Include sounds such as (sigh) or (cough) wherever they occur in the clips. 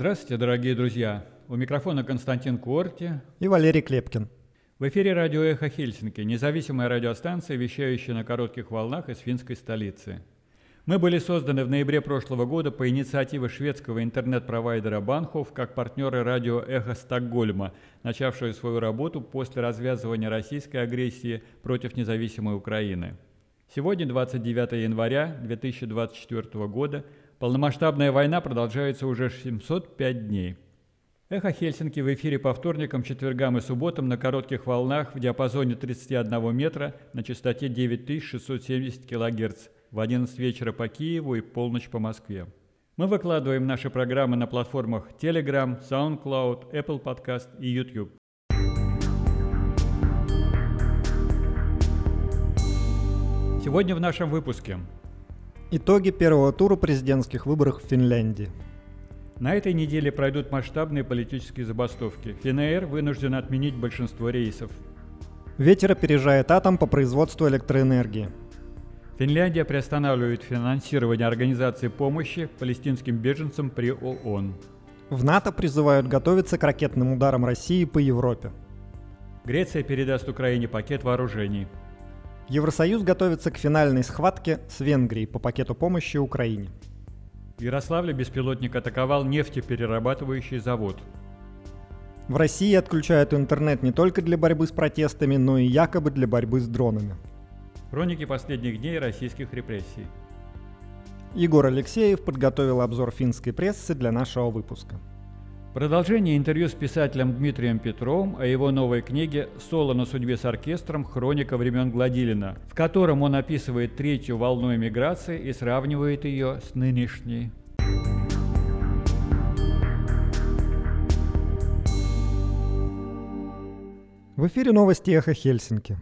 Здравствуйте, дорогие друзья! У микрофона Константин Куорти и Валерий Клепкин. В эфире радио «Эхо Хельсинки», независимая радиостанция, вещающая на коротких волнах из финской столицы. Мы были созданы в ноябре прошлого года по инициативе шведского интернет-провайдера Банхов как партнеры радио «Эхо Стокгольма», начавшего свою работу после развязывания российской агрессии против независимой Украины. Сегодня, 29 января 2024 года, полномасштабная война продолжается уже 705 дней – Эхо Хельсинки в эфире по вторникам, четвергам и субботам на коротких волнах в диапазоне 31 метра на частоте 9670 кГц в 11 вечера по Киеву и полночь по Москве. Мы выкладываем наши программы на платформах Telegram, SoundCloud, Apple Podcast и YouTube. Сегодня в нашем выпуске. Итоги первого тура президентских выборов в Финляндии. На этой неделе пройдут масштабные политические забастовки. ФНР вынужден отменить большинство рейсов. Ветер опережает атом по производству электроэнергии. Финляндия приостанавливает финансирование организации помощи палестинским беженцам при ООН. В НАТО призывают готовиться к ракетным ударам России по Европе. Греция передаст Украине пакет вооружений. Евросоюз готовится к финальной схватке с Венгрией по пакету помощи Украине. В Ярославле беспилотник атаковал нефтеперерабатывающий завод. В России отключают интернет не только для борьбы с протестами, но и якобы для борьбы с дронами. Хроники последних дней российских репрессий. Егор Алексеев подготовил обзор финской прессы для нашего выпуска. Продолжение интервью с писателем Дмитрием Петровым о его новой книге «Соло на судьбе с оркестром. Хроника времен Гладилина», в котором он описывает третью волну эмиграции и сравнивает ее с нынешней. В эфире новости «Эхо Хельсинки».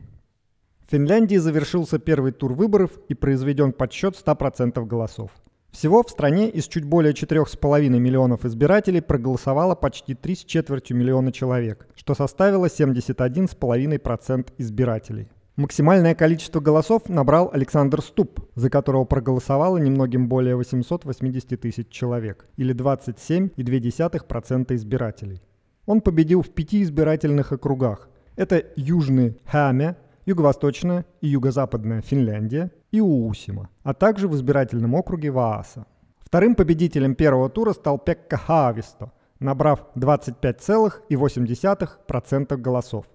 В Финляндии завершился первый тур выборов и произведен подсчет 100% голосов – всего в стране из чуть более 4,5 миллионов избирателей проголосовало почти 3 с четвертью миллиона человек, что составило 71,5% избирателей. Максимальное количество голосов набрал Александр Ступ, за которого проголосовало немногим более 880 тысяч человек, или 27,2% избирателей. Он победил в пяти избирательных округах. Это Южный Хаме, Юго-Восточная и Юго-Западная Финляндия, и Уусима, а также в избирательном округе Вааса. Вторым победителем первого тура стал Пекка Хависто, набрав 25,8% голосов.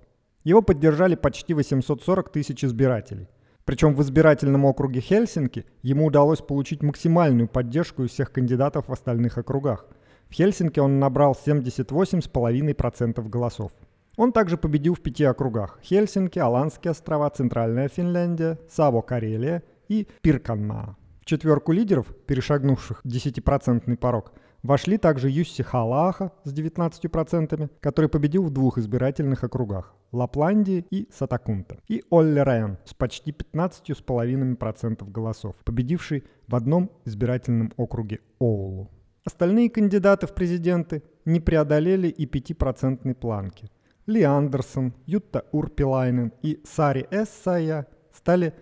Его поддержали почти 840 тысяч избирателей. Причем в избирательном округе Хельсинки ему удалось получить максимальную поддержку из всех кандидатов в остальных округах. В Хельсинки он набрал 78,5% голосов. Он также победил в пяти округах – Хельсинки, Аландские острова, Центральная Финляндия, Саво-Карелия и Пирканма. В четверку лидеров, перешагнувших 10% порог, вошли также Юсси Халаха с 19%, который победил в двух избирательных округах – Лапландии и Сатакунта, и Олли Райан с почти 15,5% голосов, победивший в одном избирательном округе Оулу. Остальные кандидаты в президенты не преодолели и 5% планки – ли Андерсон, Ютта Урпилайнен и Сари Эссая стали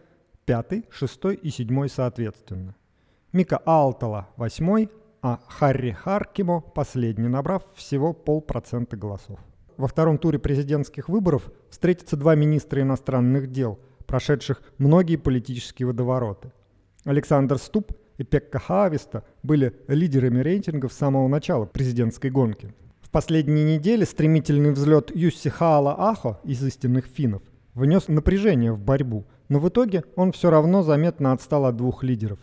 пятый, шестой и седьмой соответственно. Мика Алтала – восьмой, а Харри Харкимо – последний, набрав всего полпроцента голосов. Во втором туре президентских выборов встретятся два министра иностранных дел, прошедших многие политические водовороты. Александр Ступ и Пекка Хависта были лидерами рейтингов с самого начала президентской гонки – последние недели стремительный взлет Юсси Хаала Ахо из истинных финнов внес напряжение в борьбу, но в итоге он все равно заметно отстал от двух лидеров.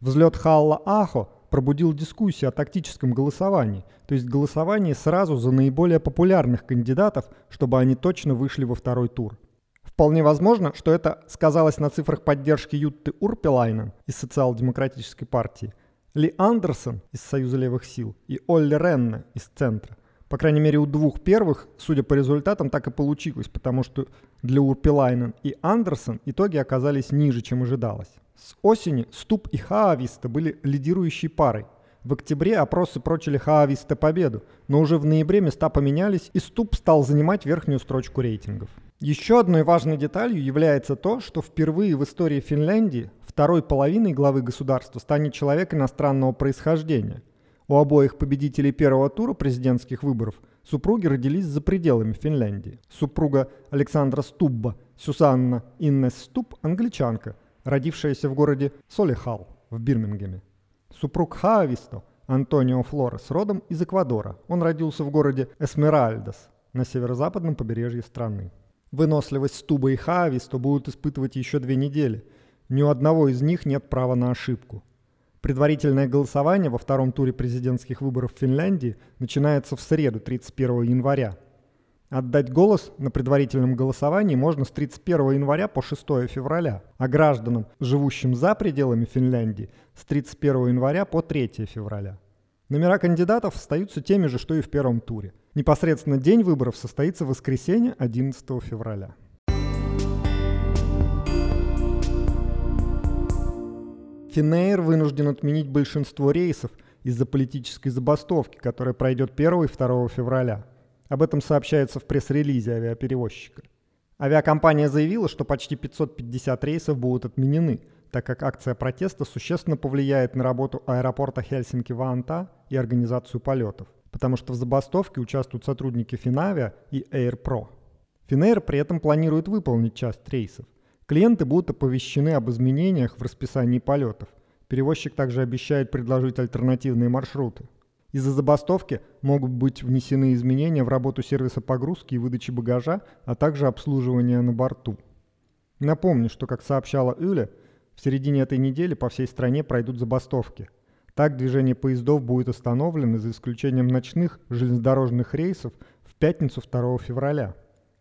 Взлет Хаала Ахо пробудил дискуссию о тактическом голосовании, то есть голосовании сразу за наиболее популярных кандидатов, чтобы они точно вышли во второй тур. Вполне возможно, что это сказалось на цифрах поддержки Ютты Урпелайнен из социал-демократической партии – ли Андерсон из Союза левых сил и Олли Ренне из Центра. По крайней мере, у двух первых, судя по результатам, так и получилось, потому что для Урпилайнен и Андерсон итоги оказались ниже, чем ожидалось. С осени Ступ и Хаависта были лидирующей парой. В октябре опросы прочили Хаависта победу, но уже в ноябре места поменялись, и Ступ стал занимать верхнюю строчку рейтингов. Еще одной важной деталью является то, что впервые в истории Финляндии второй половиной главы государства станет человек иностранного происхождения. У обоих победителей первого тура президентских выборов супруги родились за пределами Финляндии. Супруга Александра Стубба, Сюсанна Иннес Стуб, англичанка, родившаяся в городе Солихал в Бирмингеме. Супруг Хаависто, Антонио Флорес, родом из Эквадора. Он родился в городе Эсмеральдас на северо-западном побережье страны. Выносливость Стуба и Хаависто будут испытывать еще две недели. Ни у одного из них нет права на ошибку. Предварительное голосование во втором туре президентских выборов в Финляндии начинается в среду, 31 января. Отдать голос на предварительном голосовании можно с 31 января по 6 февраля, а гражданам, живущим за пределами Финляндии, с 31 января по 3 февраля. Номера кандидатов остаются теми же, что и в первом туре. Непосредственно день выборов состоится в воскресенье 11 февраля. Финейр вынужден отменить большинство рейсов из-за политической забастовки, которая пройдет 1 и 2 февраля. Об этом сообщается в пресс-релизе авиаперевозчика. Авиакомпания заявила, что почти 550 рейсов будут отменены, так как акция протеста существенно повлияет на работу аэропорта Хельсинки-Ваанта и организацию полетов, потому что в забастовке участвуют сотрудники Финавиа и AirPro. Финэйр при этом планирует выполнить часть рейсов. Клиенты будут оповещены об изменениях в расписании полетов. Перевозчик также обещает предложить альтернативные маршруты. Из-за забастовки могут быть внесены изменения в работу сервиса погрузки и выдачи багажа, а также обслуживания на борту. Напомню, что, как сообщала Юля, в середине этой недели по всей стране пройдут забастовки. Так движение поездов будет остановлено за исключением ночных железнодорожных рейсов в пятницу 2 февраля.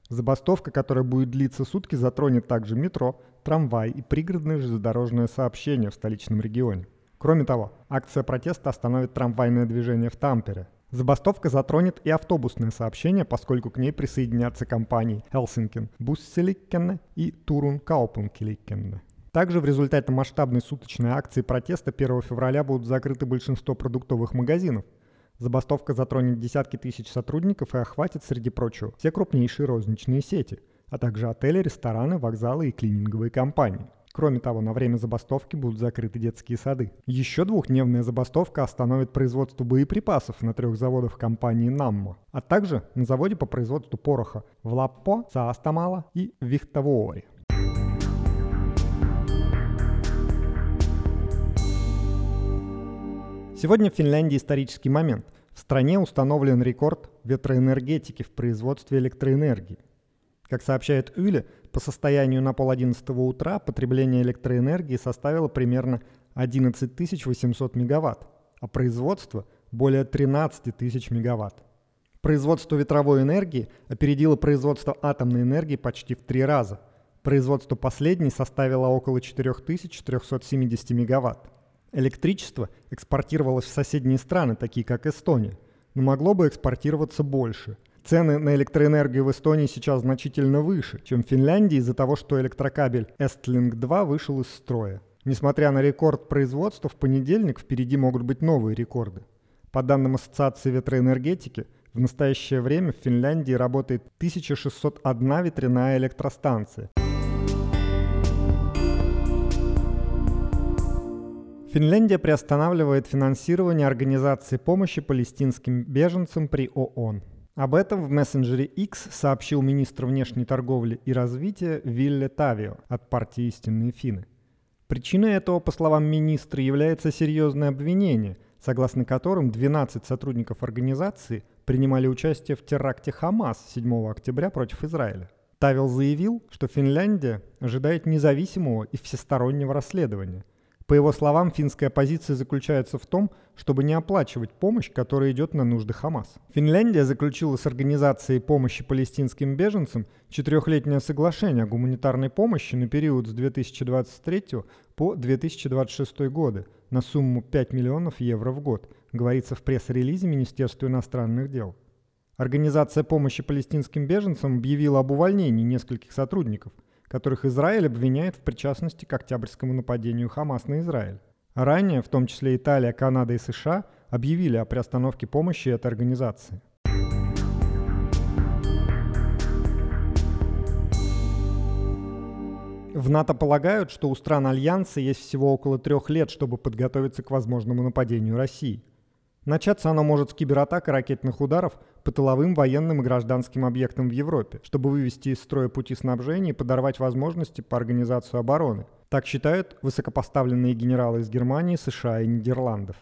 Забастовка, которая будет длиться сутки, затронет также метро, трамвай и пригородное железнодорожное сообщение в столичном регионе. Кроме того, акция протеста остановит трамвайное движение в Тампере. Забастовка затронет и автобусное сообщение, поскольку к ней присоединятся компании Helsinki Bussiliikenne и Turun Kaupunkiliikenne. Также в результате масштабной суточной акции протеста 1 февраля будут закрыты большинство продуктовых магазинов, Забастовка затронет десятки тысяч сотрудников и охватит, среди прочего, все крупнейшие розничные сети, а также отели, рестораны, вокзалы и клининговые компании. Кроме того, на время забастовки будут закрыты детские сады. Еще двухдневная забастовка остановит производство боеприпасов на трех заводах компании «Наммо», а также на заводе по производству пороха в Лаппо, Саастамала и Вихтавоори. Сегодня в Финляндии исторический момент. В стране установлен рекорд ветроэнергетики в производстве электроэнергии. Как сообщает Юля, по состоянию на пол одиннадцатого утра потребление электроэнергии составило примерно 11 800 мегаватт, а производство – более 13 тысяч мегаватт. Производство ветровой энергии опередило производство атомной энергии почти в три раза. Производство последней составило около 4370 мегаватт. Электричество экспортировалось в соседние страны, такие как Эстония, но могло бы экспортироваться больше. Цены на электроэнергию в Эстонии сейчас значительно выше, чем в Финляндии из-за того, что электрокабель Estlink 2 вышел из строя. Несмотря на рекорд производства, в понедельник впереди могут быть новые рекорды. По данным Ассоциации ветроэнергетики, в настоящее время в Финляндии работает 1601 ветряная электростанция – Финляндия приостанавливает финансирование организации помощи палестинским беженцам при ООН. Об этом в мессенджере X сообщил министр внешней торговли и развития Вилле Тавио от партии «Истинные финны». Причиной этого, по словам министра, является серьезное обвинение, согласно которым 12 сотрудников организации принимали участие в теракте Хамас 7 октября против Израиля. Тавил заявил, что Финляндия ожидает независимого и всестороннего расследования – по его словам, финская позиция заключается в том, чтобы не оплачивать помощь, которая идет на нужды Хамас. Финляндия заключила с Организацией помощи палестинским беженцам четырехлетнее соглашение о гуманитарной помощи на период с 2023 по 2026 годы на сумму 5 миллионов евро в год, говорится в пресс-релизе Министерства иностранных дел. Организация помощи палестинским беженцам объявила об увольнении нескольких сотрудников – которых Израиль обвиняет в причастности к октябрьскому нападению Хамас на Израиль. Ранее, в том числе Италия, Канада и США, объявили о приостановке помощи этой организации. В НАТО полагают, что у стран Альянса есть всего около трех лет, чтобы подготовиться к возможному нападению России. Начаться оно может с кибератак и ракетных ударов по тыловым, военным и гражданским объектам в Европе, чтобы вывести из строя пути снабжения и подорвать возможности по организации обороны. Так считают высокопоставленные генералы из Германии, США и Нидерландов.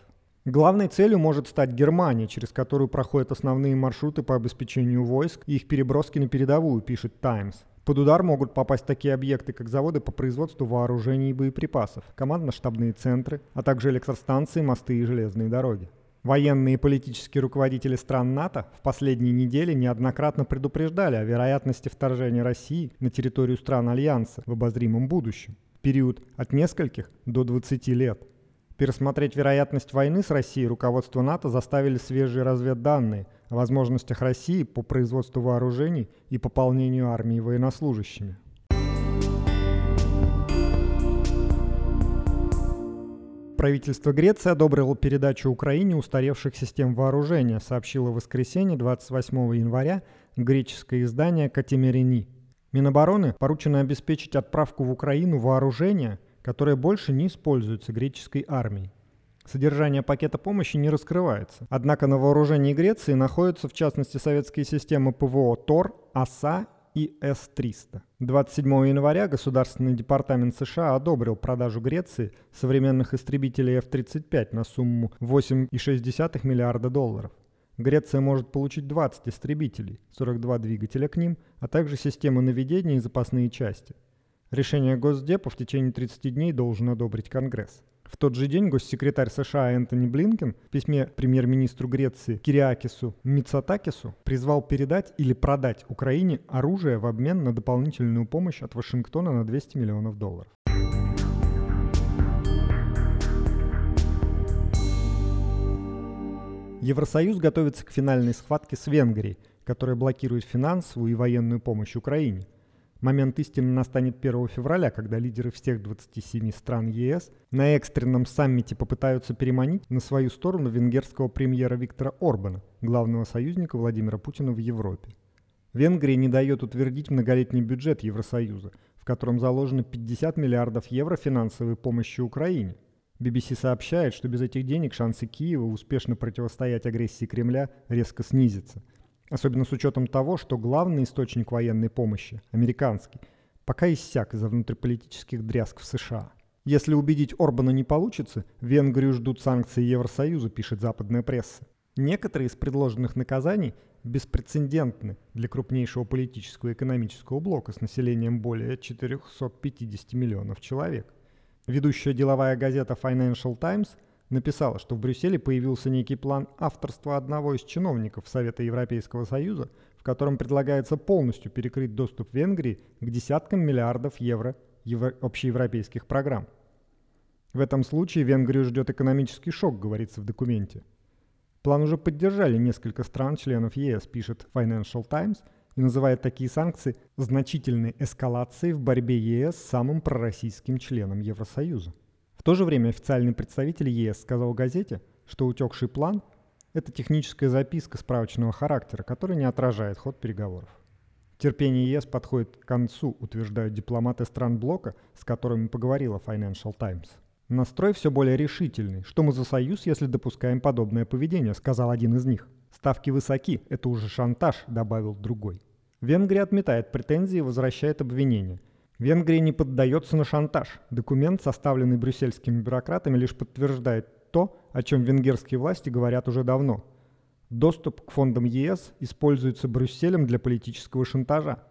Главной целью может стать Германия, через которую проходят основные маршруты по обеспечению войск и их переброски на передовую, пишет Times. Под удар могут попасть такие объекты, как заводы по производству вооружений и боеприпасов, командно-штабные центры, а также электростанции, мосты и железные дороги. Военные и политические руководители стран НАТО в последние недели неоднократно предупреждали о вероятности вторжения России на территорию стран Альянса в обозримом будущем, в период от нескольких до 20 лет. Пересмотреть вероятность войны с Россией руководство НАТО заставили свежие разведданные о возможностях России по производству вооружений и пополнению армии военнослужащими. Правительство Греции одобрило передачу Украине устаревших систем вооружения, сообщило в воскресенье 28 января греческое издание «Катимерини». Минобороны поручено обеспечить отправку в Украину вооружения, которое больше не используется греческой армией. Содержание пакета помощи не раскрывается. Однако на вооружении Греции находятся в частности советские системы ПВО ТОР, ОСА и С-300. 27 января Государственный департамент США одобрил продажу Греции современных истребителей F-35 на сумму 8,6 миллиарда долларов. Греция может получить 20 истребителей, 42 двигателя к ним, а также системы наведения и запасные части. Решение Госдепа в течение 30 дней должен одобрить Конгресс. В тот же день госсекретарь США Энтони Блинкен в письме премьер-министру Греции Кириакису Мицатакису призвал передать или продать Украине оружие в обмен на дополнительную помощь от Вашингтона на 200 миллионов долларов. Евросоюз готовится к финальной схватке с Венгрией, которая блокирует финансовую и военную помощь Украине – Момент истины настанет 1 февраля, когда лидеры всех 27 стран ЕС на экстренном саммите попытаются переманить на свою сторону венгерского премьера Виктора Орбана, главного союзника Владимира Путина в Европе. Венгрия не дает утвердить многолетний бюджет Евросоюза, в котором заложено 50 миллиардов евро финансовой помощи Украине. BBC сообщает, что без этих денег шансы Киева успешно противостоять агрессии Кремля резко снизятся – Особенно с учетом того, что главный источник военной помощи, американский, пока иссяк из-за внутриполитических дрязг в США. Если убедить Орбана не получится, Венгрию ждут санкции Евросоюза, пишет западная пресса. Некоторые из предложенных наказаний беспрецедентны для крупнейшего политического и экономического блока с населением более 450 миллионов человек. Ведущая деловая газета Financial Times – написала, что в Брюсселе появился некий план авторства одного из чиновников Совета Европейского Союза, в котором предлагается полностью перекрыть доступ Венгрии к десяткам миллиардов евро евро общеевропейских программ. В этом случае Венгрию ждет экономический шок, говорится в документе. План уже поддержали несколько стран-членов ЕС, пишет Financial Times, и называет такие санкции значительной эскалацией в борьбе ЕС с самым пророссийским членом Евросоюза. В то же время официальный представитель ЕС сказал газете, что утекший план – это техническая записка справочного характера, которая не отражает ход переговоров. Терпение ЕС подходит к концу, утверждают дипломаты стран блока, с которыми поговорила Financial Times. Настрой все более решительный. Что мы за союз, если допускаем подобное поведение, сказал один из них. Ставки высоки, это уже шантаж, добавил другой. Венгрия отметает претензии и возвращает обвинения – Венгрия не поддается на шантаж. Документ, составленный брюссельскими бюрократами, лишь подтверждает то, о чем венгерские власти говорят уже давно. Доступ к фондам ЕС используется Брюсселем для политического шантажа,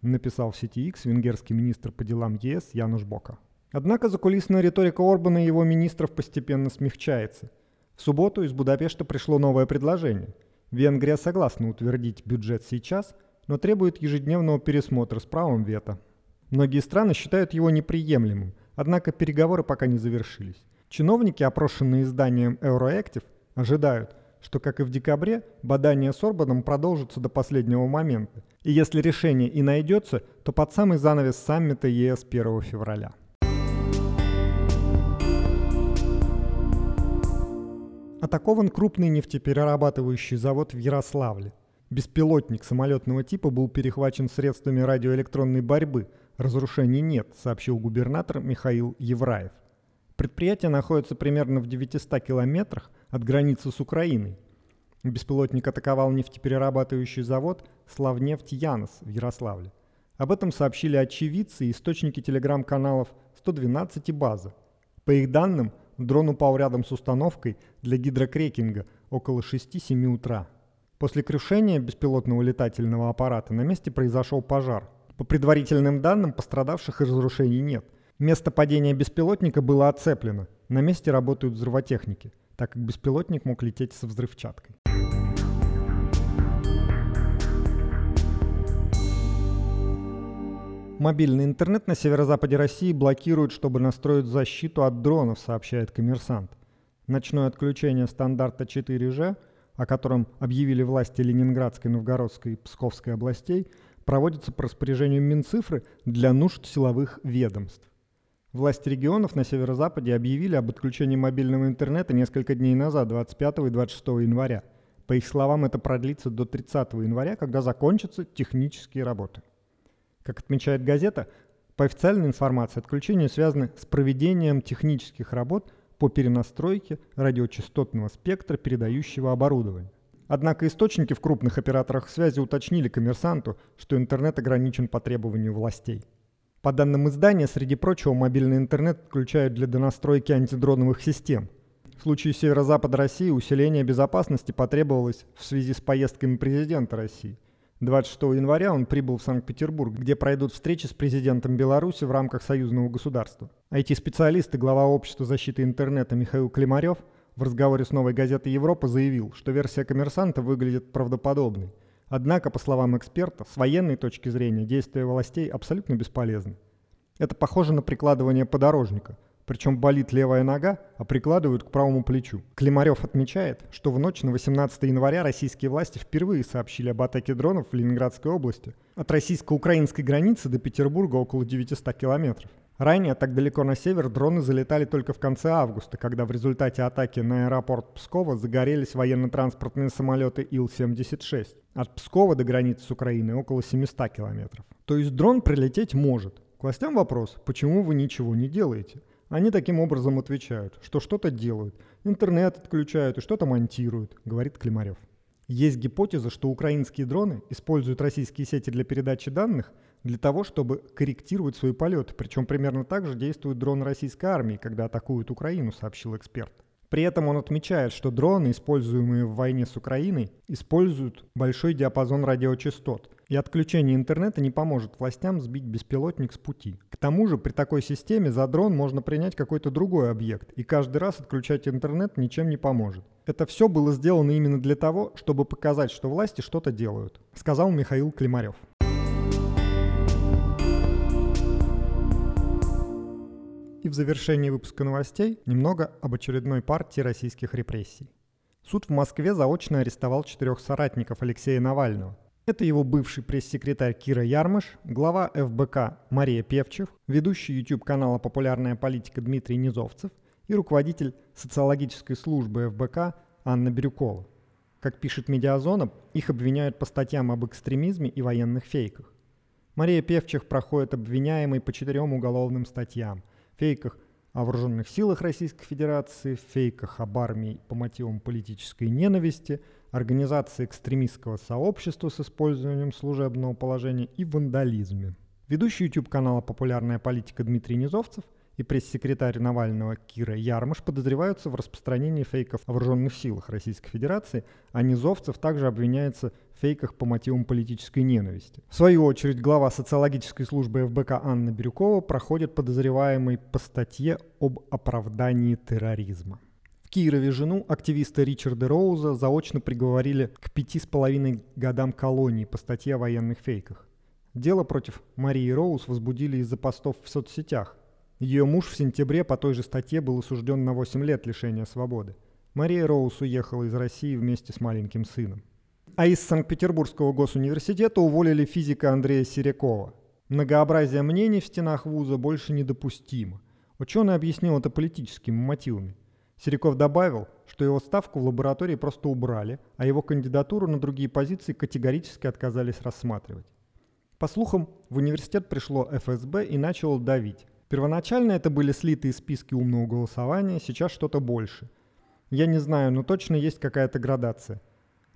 написал в сети X венгерский министр по делам ЕС Януш Бока. Однако закулисная риторика Орбана и его министров постепенно смягчается. В субботу из Будапешта пришло новое предложение. Венгрия согласна утвердить бюджет сейчас, но требует ежедневного пересмотра с правом вето. Многие страны считают его неприемлемым, однако переговоры пока не завершились. Чиновники, опрошенные изданием Euroactive, ожидают, что, как и в декабре, бадание с Орбаном продолжится до последнего момента. И если решение и найдется, то под самый занавес саммита ЕС 1 февраля. Атакован крупный нефтеперерабатывающий завод в Ярославле. Беспилотник самолетного типа был перехвачен средствами радиоэлектронной борьбы, Разрушений нет, сообщил губернатор Михаил Евраев. Предприятие находится примерно в 900 километрах от границы с Украиной. Беспилотник атаковал нефтеперерабатывающий завод «Славнефть Янос» в Ярославле. Об этом сообщили очевидцы и источники телеграм-каналов 112 и «База». По их данным, дрон упал рядом с установкой для гидрокрекинга около 6-7 утра. После крушения беспилотного летательного аппарата на месте произошел пожар. По предварительным данным, пострадавших и разрушений нет. Место падения беспилотника было оцеплено. На месте работают взрывотехники, так как беспилотник мог лететь со взрывчаткой. Мобильный интернет на северо-западе России блокируют, чтобы настроить защиту от дронов, сообщает коммерсант. Ночное отключение стандарта 4G, о котором объявили власти Ленинградской, Новгородской и Псковской областей, проводится по распоряжению Минцифры для нужд силовых ведомств. Власти регионов на северо-западе объявили об отключении мобильного интернета несколько дней назад, 25 и 26 января. По их словам, это продлится до 30 января, когда закончатся технические работы. Как отмечает газета, по официальной информации отключение связано с проведением технических работ по перенастройке радиочастотного спектра передающего оборудования. Однако источники в крупных операторах связи уточнили коммерсанту, что интернет ограничен по требованию властей. По данным издания, среди прочего, мобильный интернет включают для донастройки антидроновых систем. В случае северо-запада России усиление безопасности потребовалось в связи с поездками президента России – 26 января он прибыл в Санкт-Петербург, где пройдут встречи с президентом Беларуси в рамках союзного государства. IT-специалист и глава общества защиты интернета Михаил Климарев в разговоре с «Новой газетой Европа» заявил, что версия коммерсанта выглядит правдоподобной. Однако, по словам эксперта, с военной точки зрения действия властей абсолютно бесполезны. Это похоже на прикладывание подорожника – причем болит левая нога, а прикладывают к правому плечу. Климарев отмечает, что в ночь на 18 января российские власти впервые сообщили об атаке дронов в Ленинградской области. От российско-украинской границы до Петербурга около 900 километров. Ранее так далеко на север дроны залетали только в конце августа, когда в результате атаки на аэропорт Пскова загорелись военно-транспортные самолеты Ил-76. От Пскова до границы с Украиной около 700 километров. То есть дрон прилететь может. К властям вопрос, почему вы ничего не делаете? Они таким образом отвечают, что что-то делают, интернет отключают и что-то монтируют, говорит Климарев. Есть гипотеза, что украинские дроны используют российские сети для передачи данных для того, чтобы корректировать свои полеты, причем примерно так же действуют дроны российской армии, когда атакуют Украину, сообщил эксперт. При этом он отмечает, что дроны, используемые в войне с Украиной, используют большой диапазон радиочастот, и отключение интернета не поможет властям сбить беспилотник с пути. К тому же при такой системе за дрон можно принять какой-то другой объект, и каждый раз отключать интернет ничем не поможет. Это все было сделано именно для того, чтобы показать, что власти что-то делают, сказал Михаил Климарев. И в завершении выпуска новостей немного об очередной партии российских репрессий. Суд в Москве заочно арестовал четырех соратников Алексея Навального. Это его бывший пресс-секретарь Кира Ярмыш, глава ФБК Мария Певчев, ведущий YouTube-канала «Популярная политика» Дмитрий Низовцев и руководитель социологической службы ФБК Анна Бирюкова. Как пишет «Медиазона», их обвиняют по статьям об экстремизме и военных фейках. Мария Певчих проходит обвиняемой по четырем уголовным статьям – фейках о вооруженных силах Российской Федерации, фейках об армии по мотивам политической ненависти, организации экстремистского сообщества с использованием служебного положения и вандализме. Ведущий YouTube канала «Популярная политика» Дмитрий Низовцев – и пресс-секретарь Навального Кира Ярмыш подозреваются в распространении фейков о вооруженных силах Российской Федерации, а Низовцев также обвиняется фейках по мотивам политической ненависти. В свою очередь, глава социологической службы ФБК Анна Бирюкова проходит подозреваемый по статье об оправдании терроризма. В Кирове жену активиста Ричарда Роуза заочно приговорили к пяти с половиной годам колонии по статье о военных фейках. Дело против Марии Роуз возбудили из-за постов в соцсетях, ее муж в сентябре по той же статье был осужден на 8 лет лишения свободы. Мария Роуз уехала из России вместе с маленьким сыном. А из Санкт-Петербургского госуниверситета уволили физика Андрея Серякова. Многообразие мнений в стенах вуза больше недопустимо. Ученый объяснил это политическими мотивами. Серяков добавил, что его ставку в лаборатории просто убрали, а его кандидатуру на другие позиции категорически отказались рассматривать. По слухам, в университет пришло ФСБ и начало давить – Первоначально это были слитые списки умного голосования, сейчас что-то больше. Я не знаю, но точно есть какая-то градация.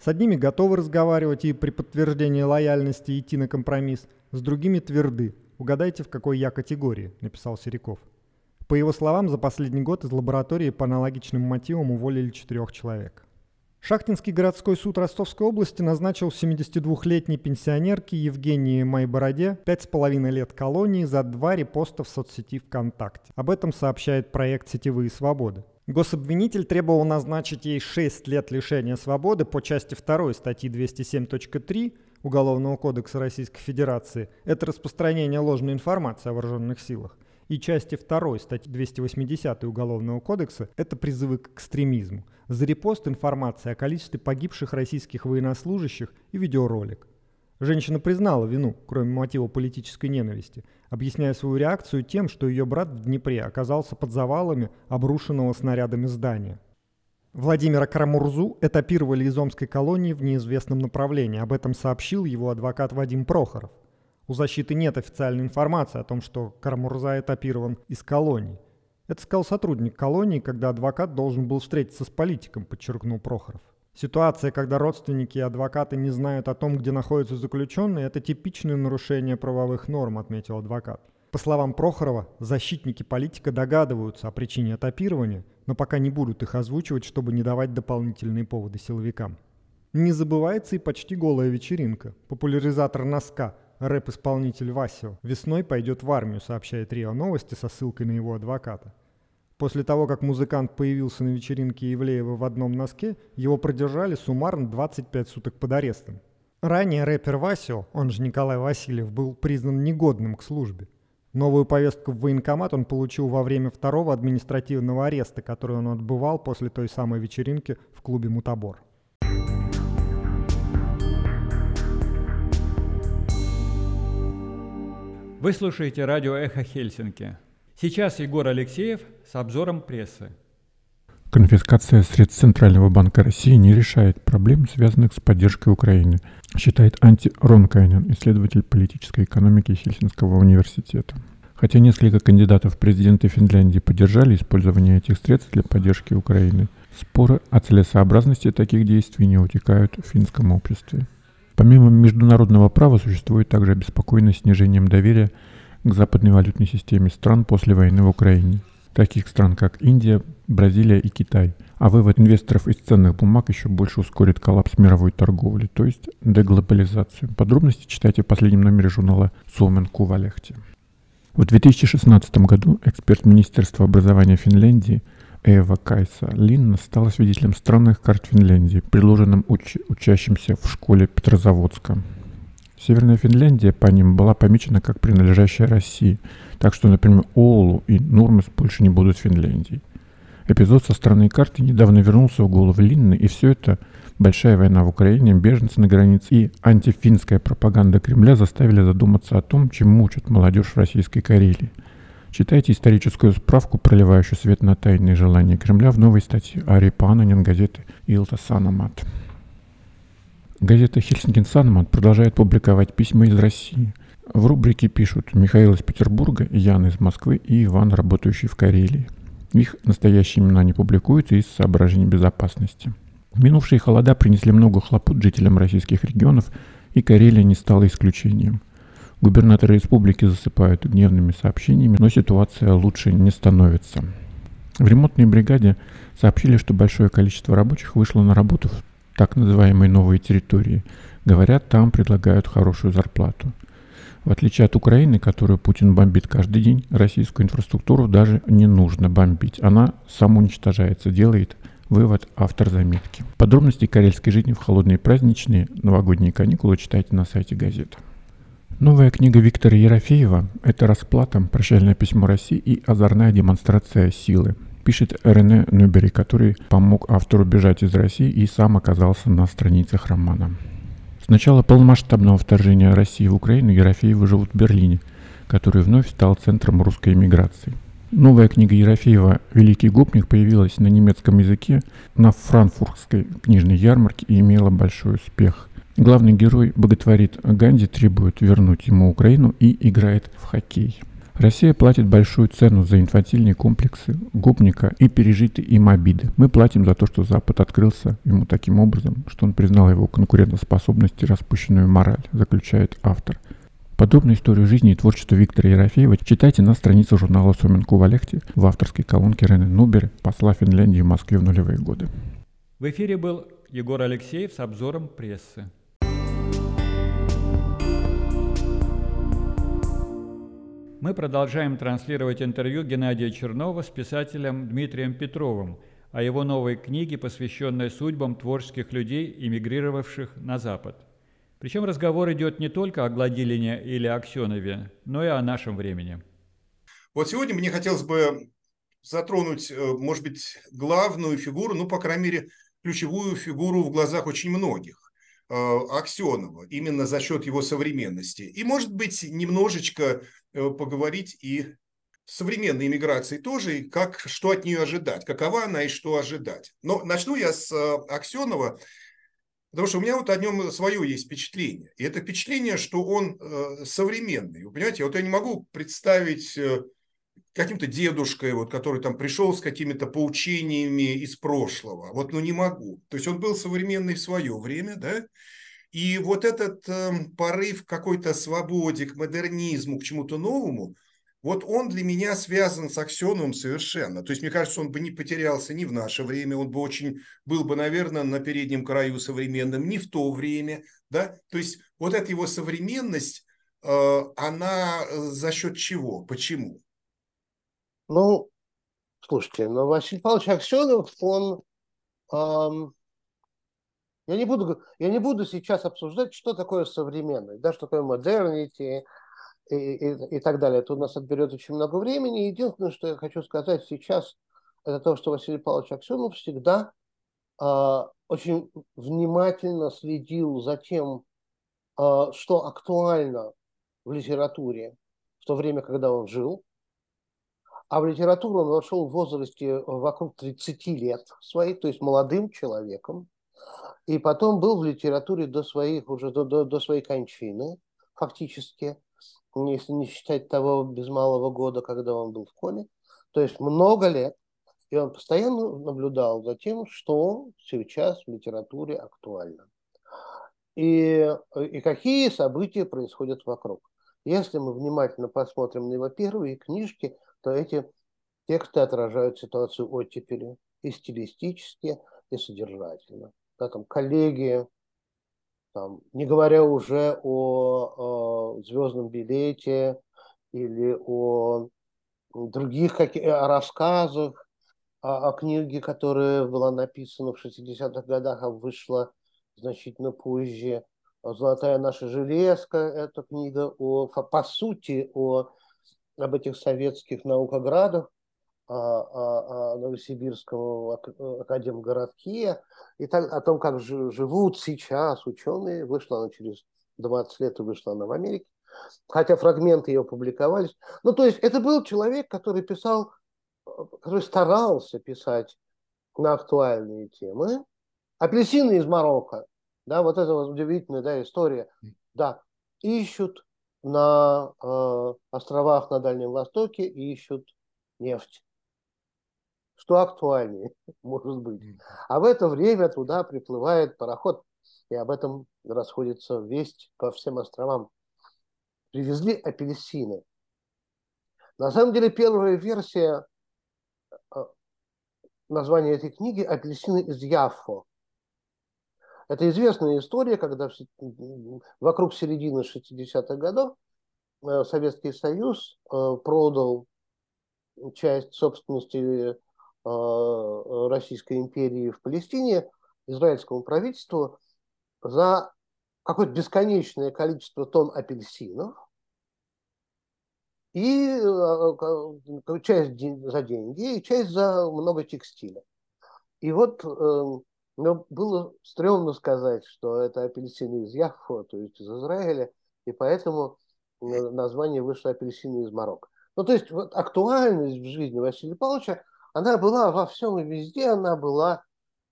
С одними готовы разговаривать и при подтверждении лояльности идти на компромисс, с другими тверды. Угадайте, в какой я категории, написал Сериков. По его словам, за последний год из лаборатории по аналогичным мотивам уволили четырех человек. Шахтинский городской суд Ростовской области назначил 72-летней пенсионерке Евгении Майбороде 5,5 лет колонии за два репоста в соцсети ВКонтакте. Об этом сообщает проект «Сетевые свободы». Гособвинитель требовал назначить ей 6 лет лишения свободы по части 2 статьи 207.3 Уголовного кодекса Российской Федерации. Это распространение ложной информации о вооруженных силах и части 2 статьи 280 Уголовного кодекса – это призывы к экстремизму. За репост информации о количестве погибших российских военнослужащих и видеоролик. Женщина признала вину, кроме мотива политической ненависти, объясняя свою реакцию тем, что ее брат в Днепре оказался под завалами обрушенного снарядами здания. Владимира Карамурзу этапировали из Омской колонии в неизвестном направлении. Об этом сообщил его адвокат Вадим Прохоров. У защиты нет официальной информации о том, что Карамурза этапирован из колонии. Это сказал сотрудник колонии, когда адвокат должен был встретиться с политиком, подчеркнул Прохоров. Ситуация, когда родственники и адвокаты не знают о том, где находятся заключенные, это типичное нарушение правовых норм, отметил адвокат. По словам Прохорова, защитники политика догадываются о причине этапирования, но пока не будут их озвучивать, чтобы не давать дополнительные поводы силовикам. Не забывается и почти голая вечеринка. Популяризатор носка Рэп-исполнитель Васио весной пойдет в армию, сообщает РИА Новости со ссылкой на его адвоката. После того, как музыкант появился на вечеринке Ивлеева в одном носке, его продержали суммарно 25 суток под арестом. Ранее рэпер Васио, он же Николай Васильев, был признан негодным к службе. Новую повестку в военкомат он получил во время второго административного ареста, который он отбывал после той самой вечеринки в клубе «Мутабор». Вы слушаете радио «Эхо Хельсинки». Сейчас Егор Алексеев с обзором прессы. Конфискация средств Центрального банка России не решает проблем, связанных с поддержкой Украины, считает Анти Ронкайнен, исследователь политической экономики Хельсинского университета. Хотя несколько кандидатов в президенты Финляндии поддержали использование этих средств для поддержки Украины, споры о целесообразности таких действий не утекают в финском обществе. Помимо международного права существует также обеспокоенность снижением доверия к западной валютной системе стран после войны в Украине, таких стран как Индия, Бразилия и Китай. А вывод инвесторов из ценных бумаг еще больше ускорит коллапс мировой торговли, то есть деглобализацию. Подробности читайте в последнем номере журнала «Suomen Кувалехте». В 2016 году эксперт Министерства образования Финляндии Эва Кайса Линна стала свидетелем странных карт Финляндии, предложенным уч- учащимся в школе Петрозаводска. Северная Финляндия по ним была помечена как принадлежащая России, так что, например, Оулу и Нурмес больше не будут Финляндией. Эпизод со странной карты недавно вернулся в голову Линны, и все это большая война в Украине, беженцы на границе и антифинская пропаганда Кремля заставили задуматься о том, чем мучат молодежь в российской Карелии – Читайте историческую справку, проливающую свет на тайные желания Кремля в новой статье Ари Пананин газеты Илта Санамат. Газета Хельсинкин Санамат продолжает публиковать письма из России. В рубрике пишут Михаил из Петербурга, Ян из Москвы и Иван, работающий в Карелии. Их настоящие имена не публикуются из соображений безопасности. Минувшие холода принесли много хлопот жителям российских регионов, и Карелия не стала исключением – Губернаторы республики засыпают гневными сообщениями, но ситуация лучше не становится. В ремонтной бригаде сообщили, что большое количество рабочих вышло на работу в так называемой новой территории. Говорят, там предлагают хорошую зарплату. В отличие от Украины, которую Путин бомбит каждый день, российскую инфраструктуру даже не нужно бомбить. Она самоуничтожается, делает вывод автор заметки. Подробности карельской жизни в холодные праздничные новогодние каникулы читайте на сайте газеты. Новая книга Виктора Ерофеева – это расплата, прощальное письмо России и озорная демонстрация силы. Пишет Рене Нюбери, который помог автору бежать из России и сам оказался на страницах романа. С начала полномасштабного вторжения России в Украину Ерофеевы живут в Берлине, который вновь стал центром русской эмиграции. Новая книга Ерофеева «Великий гопник» появилась на немецком языке на франкфуртской книжной ярмарке и имела большой успех. Главный герой боготворит Ганди, требует вернуть ему Украину и играет в хоккей. Россия платит большую цену за инфантильные комплексы гопника и пережитые им обиды. Мы платим за то, что Запад открылся ему таким образом, что он признал его конкурентоспособность и распущенную мораль, заключает автор. Подобную историю жизни и творчества Виктора Ерофеева читайте на странице журнала «Соминку в Алехте» в авторской колонке Рене Нубер, посла Финляндии в Москве в нулевые годы. В эфире был Егор Алексеев с обзором прессы. Мы продолжаем транслировать интервью Геннадия Чернова с писателем Дмитрием Петровым о его новой книге, посвященной судьбам творческих людей, эмигрировавших на Запад. Причем разговор идет не только о Гладилине или Аксенове, но и о нашем времени. Вот сегодня мне хотелось бы затронуть, э, может быть, главную фигуру, ну, по крайней мере, ключевую фигуру в глазах очень многих. Э, Аксенова, именно за счет его современности. И, может быть, немножечко поговорить и современной иммиграции тоже, и как, что от нее ожидать, какова она и что ожидать. Но начну я с э, Аксенова, потому что у меня вот о нем свое есть впечатление. И это впечатление, что он современный. Вы понимаете, вот я не могу представить каким-то дедушкой, вот, который там пришел с какими-то поучениями из прошлого. Вот, ну не могу. То есть он был современный в свое время, да, и вот этот э, порыв к какой-то свободе, к модернизму, к чему-то новому, вот он для меня связан с Аксеновым совершенно. То есть, мне кажется, он бы не потерялся ни в наше время, он бы очень, был бы, наверное, на переднем краю современным, ни в то время, да. То есть, вот эта его современность, э, она э, за счет чего, почему? Ну, слушайте, но Василий Павлович Аксенов, он... Эм, я, не буду, я не буду сейчас обсуждать, что такое современность, да, что такое модернити и, и, и так далее. Это у нас отберет очень много времени. Единственное, что я хочу сказать сейчас, это то, что Василий Павлович Аксенов всегда э, очень внимательно следил за тем, э, что актуально в литературе в то время, когда он жил, а в литературу он вошел в возрасте э, вокруг 30 лет своих, то есть молодым человеком. И потом был в литературе до своих, уже до, до, до своей кончины, фактически, если не считать того без малого года, когда он был в коме. То есть много лет. И он постоянно наблюдал за тем, что сейчас в литературе актуально. И, и какие события происходят вокруг. Если мы внимательно посмотрим на его первые книжки – то эти тексты отражают ситуацию оттепели и стилистически, и содержательно. Да, там коллеги, там, не говоря уже о, о звездном билете или о других каких, о рассказах, о, о книге, которая была написана в 60-х годах, а вышла значительно позже. «Золотая наша железка» – это книга о, по сути о об этих советских наукоградах, о, о, о Новосибирском академгородке, и так, о том, как живут сейчас ученые. Вышла она через 20 лет и вышла она в Америке. Хотя фрагменты ее публиковались. Ну, то есть это был человек, который писал, который старался писать на актуальные темы. Апельсины из Марокко, да, вот это вот удивительная да, история. Да, ищут на э, островах на Дальнем Востоке ищут нефть. Что актуальнее, (laughs) может быть. А в это время туда приплывает пароход, и об этом расходится весть по всем островам. Привезли апельсины. На самом деле первая версия э, названия этой книги «Апельсины из Яффо». Это известная история, когда вокруг середины 60-х годов э, Советский Союз э, продал часть собственности Российской империи в Палестине израильскому правительству за какое-то бесконечное количество тонн апельсинов и часть за деньги, и часть за много текстиля. И вот эм, но было стрёмно сказать, что это апельсины из Яффо, то есть из Израиля, и поэтому название вышло апельсины из Марокко. Ну, то есть вот актуальность в жизни Василия Павловича, она была во всем и везде, она была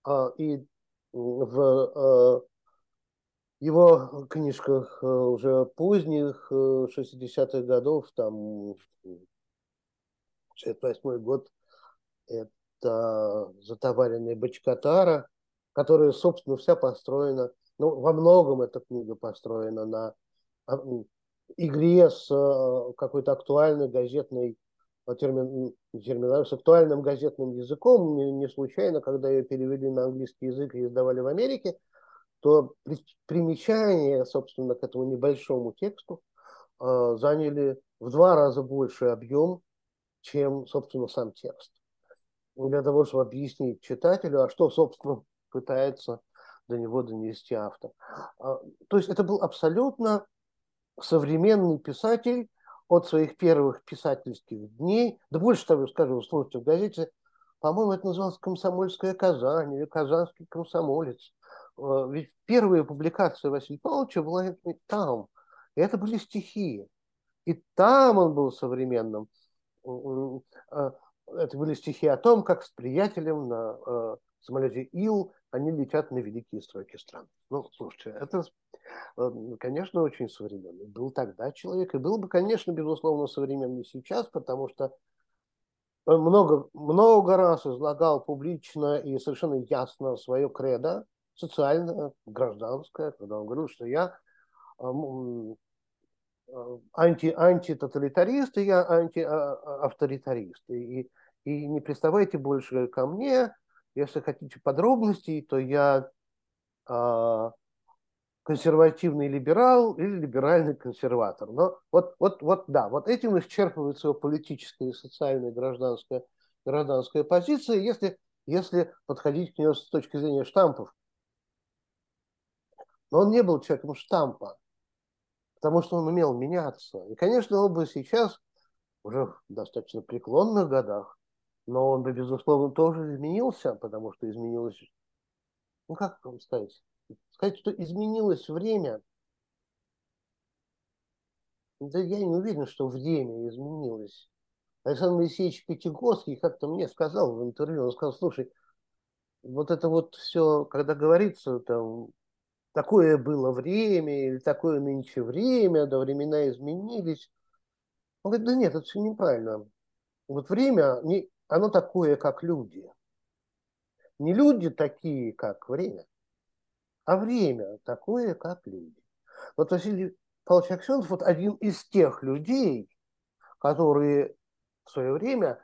э, и в, э, его книжках уже поздних 60-х годов, там 68 год, это «Затоваренная бочкотара», которая, собственно, вся построена, ну, во многом эта книга построена на а, игре с э, какой-то актуальной газетной э, термин, термин, с актуальным газетным языком. Не, не случайно, когда ее перевели на английский язык и издавали в Америке, то примечания, собственно, к этому небольшому тексту э, заняли в два раза больше объем, чем, собственно, сам текст. Для того, чтобы объяснить читателю, а что, собственно, пытается до него донести автор. А, то есть это был абсолютно современный писатель от своих первых писательских дней. Да больше того скажу, слушайте, в газете, по-моему, это называлось «Комсомольская Казань» или «Казанский комсомолец». А, ведь первая публикация Василия Павловича была там. И это были стихи. И там он был современным. А, это были стихи о том, как с приятелем на самолете Ил они летят на великие строки стран. Ну, слушайте, это, э, конечно, очень современный. Был тогда человек, и был бы, конечно, безусловно, современный сейчас, потому что он много, много раз излагал публично и совершенно ясно свое кредо, социальное, гражданское, когда он говорил, что я э, э, анти, антитоталитарист, и я антиавторитарист. И, и не приставайте больше ко мне, если хотите подробностей, то я э, консервативный либерал или либеральный консерватор. Но вот, вот, вот, да, вот этим исчерпывается его политическая социальная гражданская, гражданская позиция, если, если подходить к нему с точки зрения штампов. Но он не был человеком штампа, потому что он умел меняться. И, конечно, он бы сейчас, уже в достаточно преклонных годах, но он бы, безусловно, тоже изменился, потому что изменилось, ну как вам сказать, сказать, что изменилось время, да я не уверен, что время изменилось. Александр Моисеевич Пятигорский как-то мне сказал в интервью, он сказал, слушай, вот это вот все, когда говорится, там, такое было время, или такое нынче время, да времена изменились. Он говорит, да нет, это все неправильно. Вот время, не, оно такое, как люди. Не люди такие, как время, а время такое, как люди. Вот Василий Павлович Аксенов вот один из тех людей, которые в свое время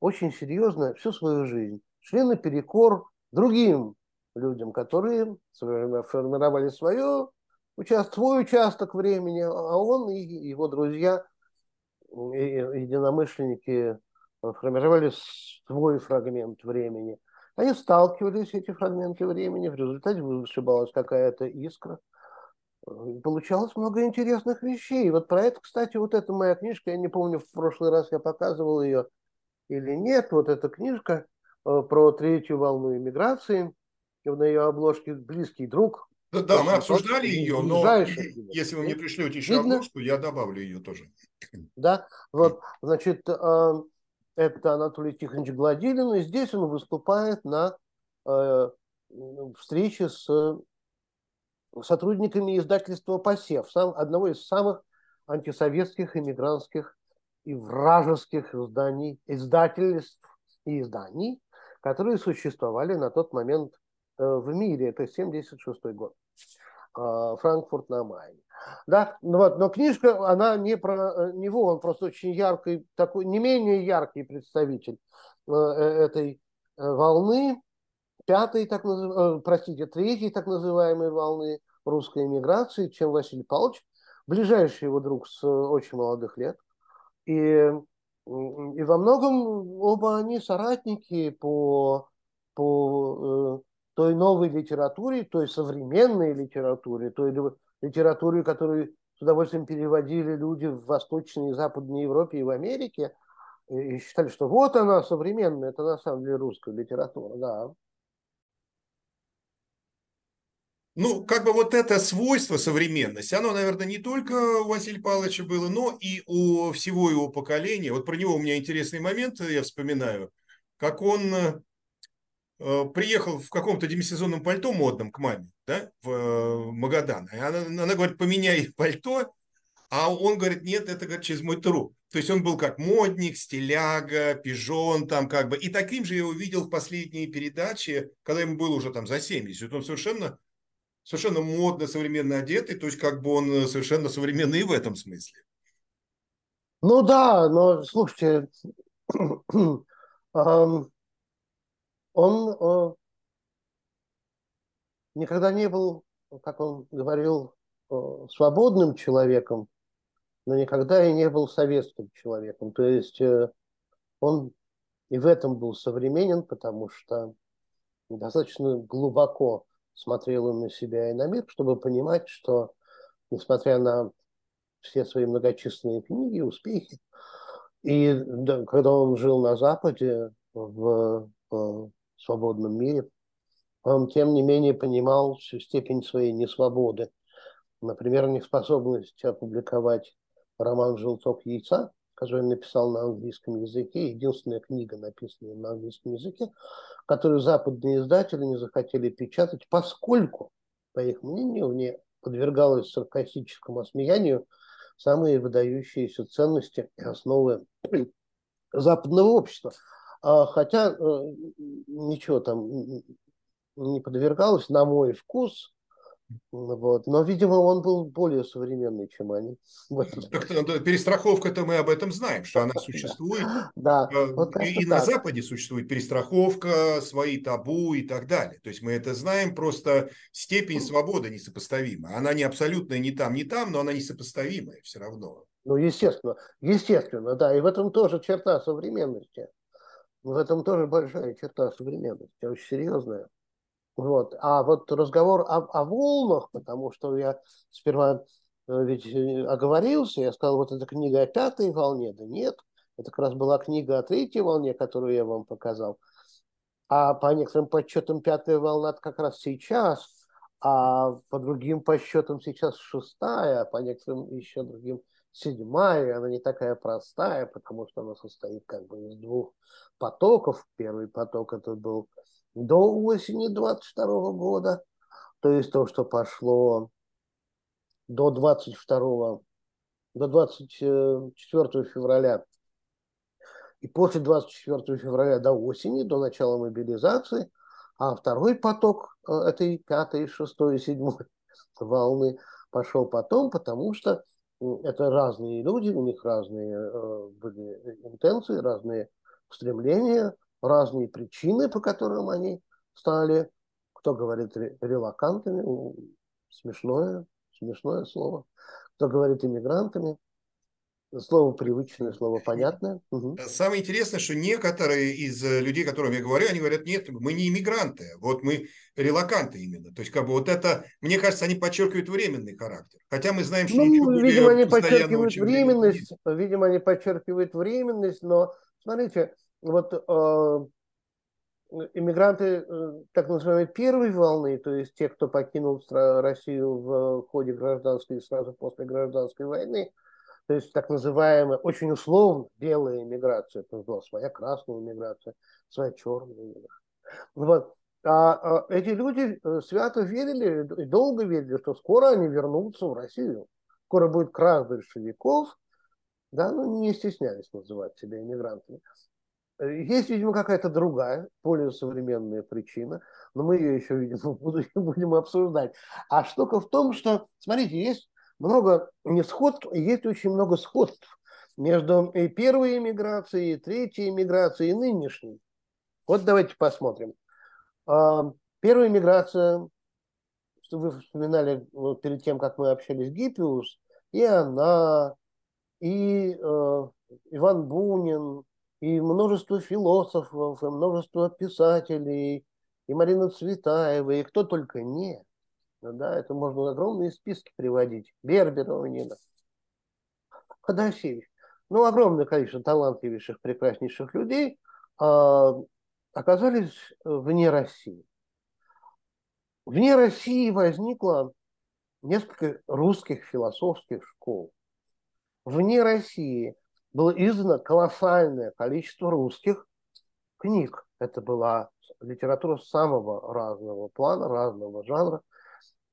очень серьезно всю свою жизнь шли наперекор другим людям, которые формировали свое, свой участок времени, а он и его друзья, единомышленники формировали свой фрагмент времени. Они сталкивались, эти фрагменты времени, в результате вышибалась какая-то искра. Получалось много интересных вещей. Вот про это, кстати, вот эта моя книжка, я не помню, в прошлый раз я показывал ее или нет, вот эта книжка э, про третью волну иммиграции, на ее обложке близкий друг. Да, да мы обсуждали ее, но если вы мне пришлете еще Видно? обложку, я добавлю ее тоже. Да, вот, значит, э, это Анатолий Тихонович Гладилин, и здесь он выступает на э, встрече с сотрудниками издательства «Посев», сам, одного из самых антисоветских, иммигрантских и вражеских изданий, издательств и изданий, которые существовали на тот момент э, в мире. Это 1976 год. Э, Франкфурт на Майне. Да, ну вот, но книжка, она не про э, него, он просто очень яркий, такой, не менее яркий представитель э, этой волны, пятой, так назыв... простите, третьей так называемой волны русской эмиграции, чем Василий Павлович, ближайший его друг с очень молодых лет. И, и во многом оба они соратники по, по той новой литературе, той современной литературе, той литературе, которую с удовольствием переводили люди в Восточной и Западной Европе и в Америке, и считали, что вот она современная, это на самом деле русская литература, да. Ну, как бы вот это свойство современности, оно, наверное, не только у Василия Павловича было, но и у всего его поколения. Вот про него у меня интересный момент, я вспоминаю, как он э, приехал в каком-то демисезонном пальто модном к маме, да, в э, Магадан. И она, она говорит, поменяй пальто, а он говорит, нет, это говорит, через мой труп. То есть он был как модник, стиляга, пижон там как бы. И таким же я его видел в последней передаче, когда ему было уже там за 70. Он совершенно, совершенно модно, современно одетый, то есть как бы он совершенно современный в этом смысле. Ну да, но слушайте, (clears throat) он никогда не был, как он говорил, свободным человеком, но никогда и не был советским человеком. То есть э, он и в этом был современен, потому что достаточно глубоко смотрел он на себя и на мир, чтобы понимать, что, несмотря на все свои многочисленные книги, успехи, и да, когда он жил на Западе, в, в свободном мире, он, тем не менее, понимал всю степень своей несвободы. Например, неспособность опубликовать роман «Желток яйца», который он написал на английском языке, единственная книга, написанная на английском языке, которую западные издатели не захотели печатать, поскольку, по их мнению, в ней подвергалась саркастическому осмеянию самые выдающиеся ценности и основы (clears throat) западного общества. А, хотя э, ничего там не подвергалось, на мой вкус, вот. Но, видимо, он был более современный, чем они. (laughs) Перестраховка-то мы об этом знаем, что она (laughs) существует. Да. Э, вот и, и на Западе существует перестраховка, свои табу и так далее. То есть мы это знаем, просто степень свободы несопоставима. Она не абсолютная ни там, ни там, но она несопоставимая все равно. Ну, естественно, естественно, да. И в этом тоже черта современности. В этом тоже большая черта современности, очень серьезная. Вот. А вот разговор о, о волнах, потому что я сперва э, ведь э, оговорился, я сказал, вот эта книга о пятой волне, да нет, это как раз была книга о третьей волне, которую я вам показал. А по некоторым подсчетам пятая волна как раз сейчас, а по другим подсчетам сейчас шестая, а по некоторым еще другим седьмая, она не такая простая, потому что она состоит как бы из двух потоков. Первый поток это был до осени 22 года, то есть то, что пошло до 22 до 24 февраля и после 24 февраля до осени, до начала мобилизации, а второй поток э, этой пятой, шестой седьмой волны пошел потом, потому что это разные люди, у них разные э, были интенции, разные стремления, разные причины, по которым они стали, кто говорит релакантами, смешное, смешное слово, кто говорит иммигрантами, Слово привычное, слово понятное. Угу. Самое интересное, что некоторые из э, людей, которым я говорю, они говорят, нет, мы не иммигранты, вот мы релаканты именно. То есть, как бы вот это, мне кажется, они подчеркивают временный характер. Хотя мы знаем, что ну, видимо, они подчеркивают временность, видимо, они подчеркивают временность, но смотрите, вот э, иммигранты э, так называемой первой волны, то есть те, кто покинул Россию в ходе гражданской и сразу после гражданской войны, то есть так называемая, очень условно, белая иммиграция, это была своя красная иммиграция, своя черная иммиграция. Вот. А, а эти люди э, свято верили и долго верили, что скоро они вернутся в Россию. Скоро будет крах большевиков, да, ну не стеснялись называть себя иммигрантами. Есть, видимо, какая-то другая, более современная причина, но мы ее еще, видимо, (laughs) будем обсуждать. А штука в том, что, смотрите, есть много несходств, есть очень много сходств между и первой иммиграцией, и третьей иммиграцией, и нынешней. Вот давайте посмотрим. А, первая иммиграция, что вы вспоминали вот перед тем, как мы общались, Гиппиус, и она, и э, Иван Бунин, и множество философов, и множество писателей, и Марина Цветаева, и кто только не. Да, это можно огромные списки приводить. Берберова Нина. Ходосевич. Ну, огромное количество талантливейших, прекраснейших людей э, оказались вне России. Вне России возникло несколько русских философских школ. Вне России было издано колоссальное количество русских книг. Это была литература самого разного плана, разного жанра.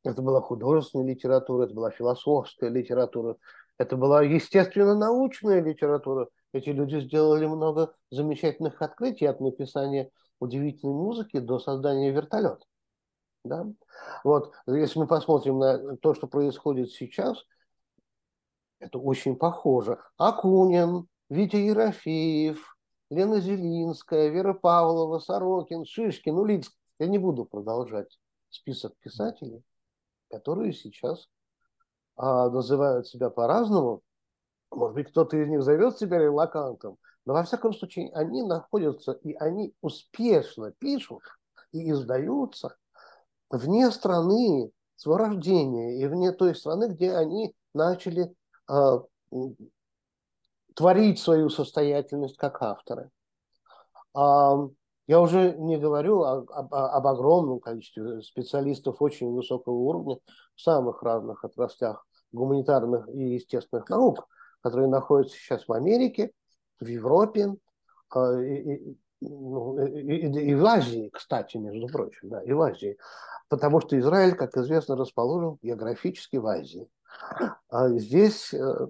Это была художественная литература, это была философская литература, это была естественно-научная литература. Эти люди сделали много замечательных открытий от написания удивительной музыки до создания вертолета. Да? Вот, если мы посмотрим на то, что происходит сейчас, это очень похоже. Акунин, Витя Ерофеев, Лена Зелинская, Вера Павлова, Сорокин, Шишкин, Лиц. Я не буду продолжать список писателей, которые сейчас а, называют себя по-разному. Может быть, кто-то из них зовет себя релакантом, но во всяком случае они находятся и они успешно пишут и издаются вне страны своего рождения и вне той страны, где они начали э, творить свою состоятельность как авторы. А, я уже не говорю о, об, об огромном количестве специалистов очень высокого уровня в самых разных отраслях гуманитарных и естественных наук, которые находятся сейчас в Америке, в Европе а, и, и, ну, и, и в Азии, кстати, между прочим, да, и в Азии. Потому что Израиль, как известно, расположен географически в Азии. А здесь э,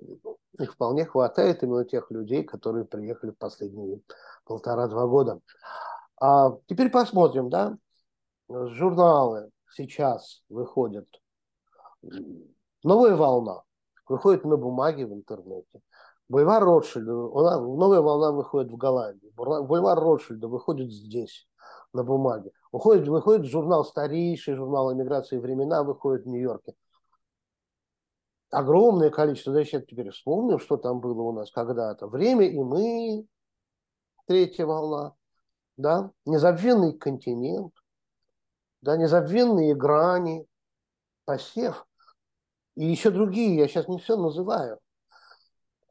вполне хватает именно тех людей, которые приехали в последние полтора-два года. А теперь посмотрим, да, журналы сейчас выходят. Новая волна выходит на бумаге в интернете. Бульвар Ротшильда, новая волна выходит в Голландии. Бульвар Ротшильда выходит здесь, на бумаге. Выходит, выходит журнал, старейший журнал «Эмиграции времена», выходит в Нью-Йорке огромное количество, да, сейчас теперь вспомним, что там было у нас когда-то. Время и мы, третья волна, да, незабвенный континент, да, незабвенные грани, посев, и еще другие, я сейчас не все называю.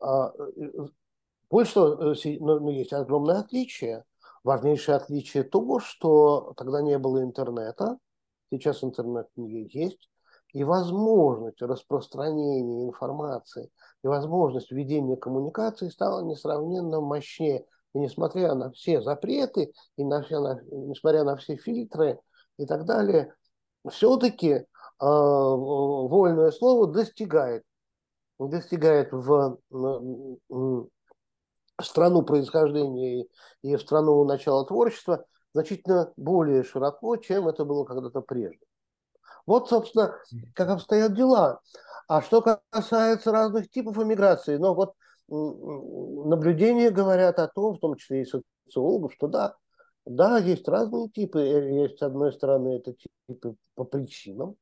А, больше того, э, но есть огромное отличие. Важнейшее отличие то, что тогда не было интернета, сейчас интернет есть, и возможность распространения информации, и возможность ведения коммуникации стала несравненно мощнее. И несмотря на все запреты, и на все, на, несмотря на все фильтры и так далее, все-таки э, вольное слово достигает, достигает в, в страну происхождения и в страну начала творчества значительно более широко, чем это было когда-то прежде. Вот, собственно, как обстоят дела. А что касается разных типов эмиграции, ну вот наблюдения говорят о том, в том числе и социологов, что да, да, есть разные типы. Есть, с одной стороны, это типы по причинам.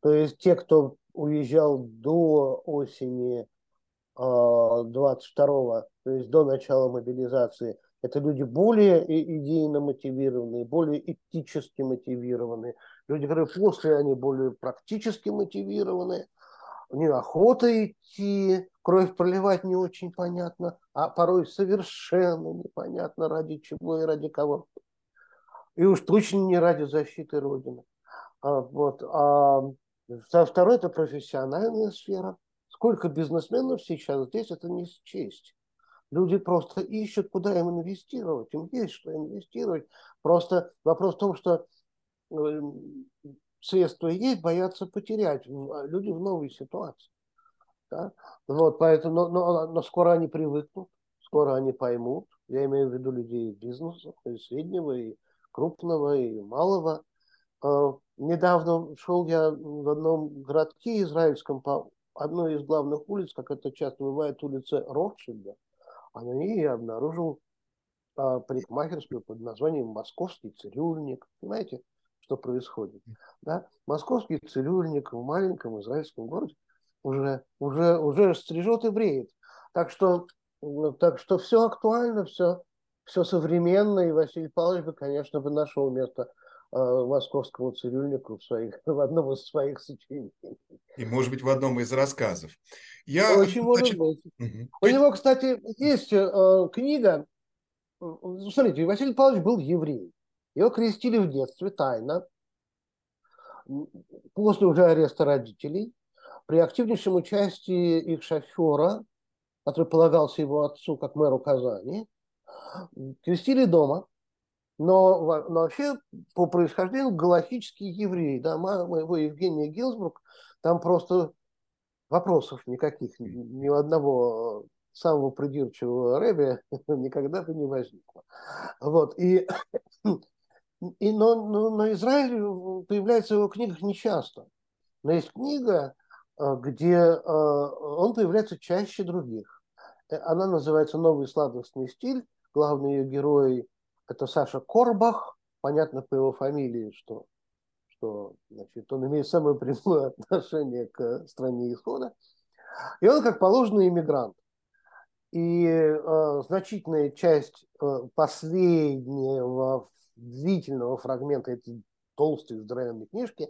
То есть те, кто уезжал до осени 22 а, то есть до начала мобилизации, это люди более идейно мотивированные, более этически мотивированные, Люди, которые после, они более практически мотивированы, у них охота идти, кровь проливать не очень понятно, а порой совершенно непонятно ради чего и ради кого. И уж точно не ради защиты Родины. А, вот. А второе – это профессиональная сфера. Сколько бизнесменов сейчас здесь, это не счесть. Люди просто ищут, куда им инвестировать. Им есть что инвестировать. Просто вопрос в том, что Э, средства есть, боятся потерять. А люди в новой ситуации. Да? Вот, поэтому, но, но, но скоро они привыкнут, скоро они поймут. Я имею в виду людей бизнеса, и среднего, и крупного, и малого. Э, недавно шел я в одном городке израильском по одной из главных улиц, как это часто бывает, улица Ротшильда, а на ней я обнаружил э, парикмахерскую под названием «Московский цирюльник». Понимаете? Что происходит. Да? Московский цирюльник в маленьком израильском городе уже, уже, уже стрижет и бреет. Так что, ну, так что все актуально, все, все современно, и Василий Павлович бы, конечно, бы нашел место э, московскому цирюльнику в, своих, (laughs) в одном из своих сочинений. И, может быть, в одном из рассказов. Я, Очень значит... может быть. Угу. У него, кстати, есть э, книга. Смотрите, Василий Павлович был еврей. Его крестили в детстве тайно, после уже ареста родителей, при активнейшем участии их шофера, который полагался его отцу как мэру Казани, крестили дома, но, но вообще по происхождению галактический еврей. Да, моего Евгения Гилсбрук, там просто вопросов никаких, ни у одного самого придирчивого Рэби (laughs) никогда бы не возникло. Вот, и, и но, но, но Израиль появляется в его книгах нечасто. Но есть книга, э, где э, он появляется чаще других. Э, она называется «Новый сладостный стиль». Главный ее герой – это Саша Корбах. Понятно по его фамилии, что, что значит, он имеет самое прямое отношение к стране исхода. И он, как положено, иммигрант. И э, значительная часть э, последнего длительного фрагмента этой толстой здоровенной книжки,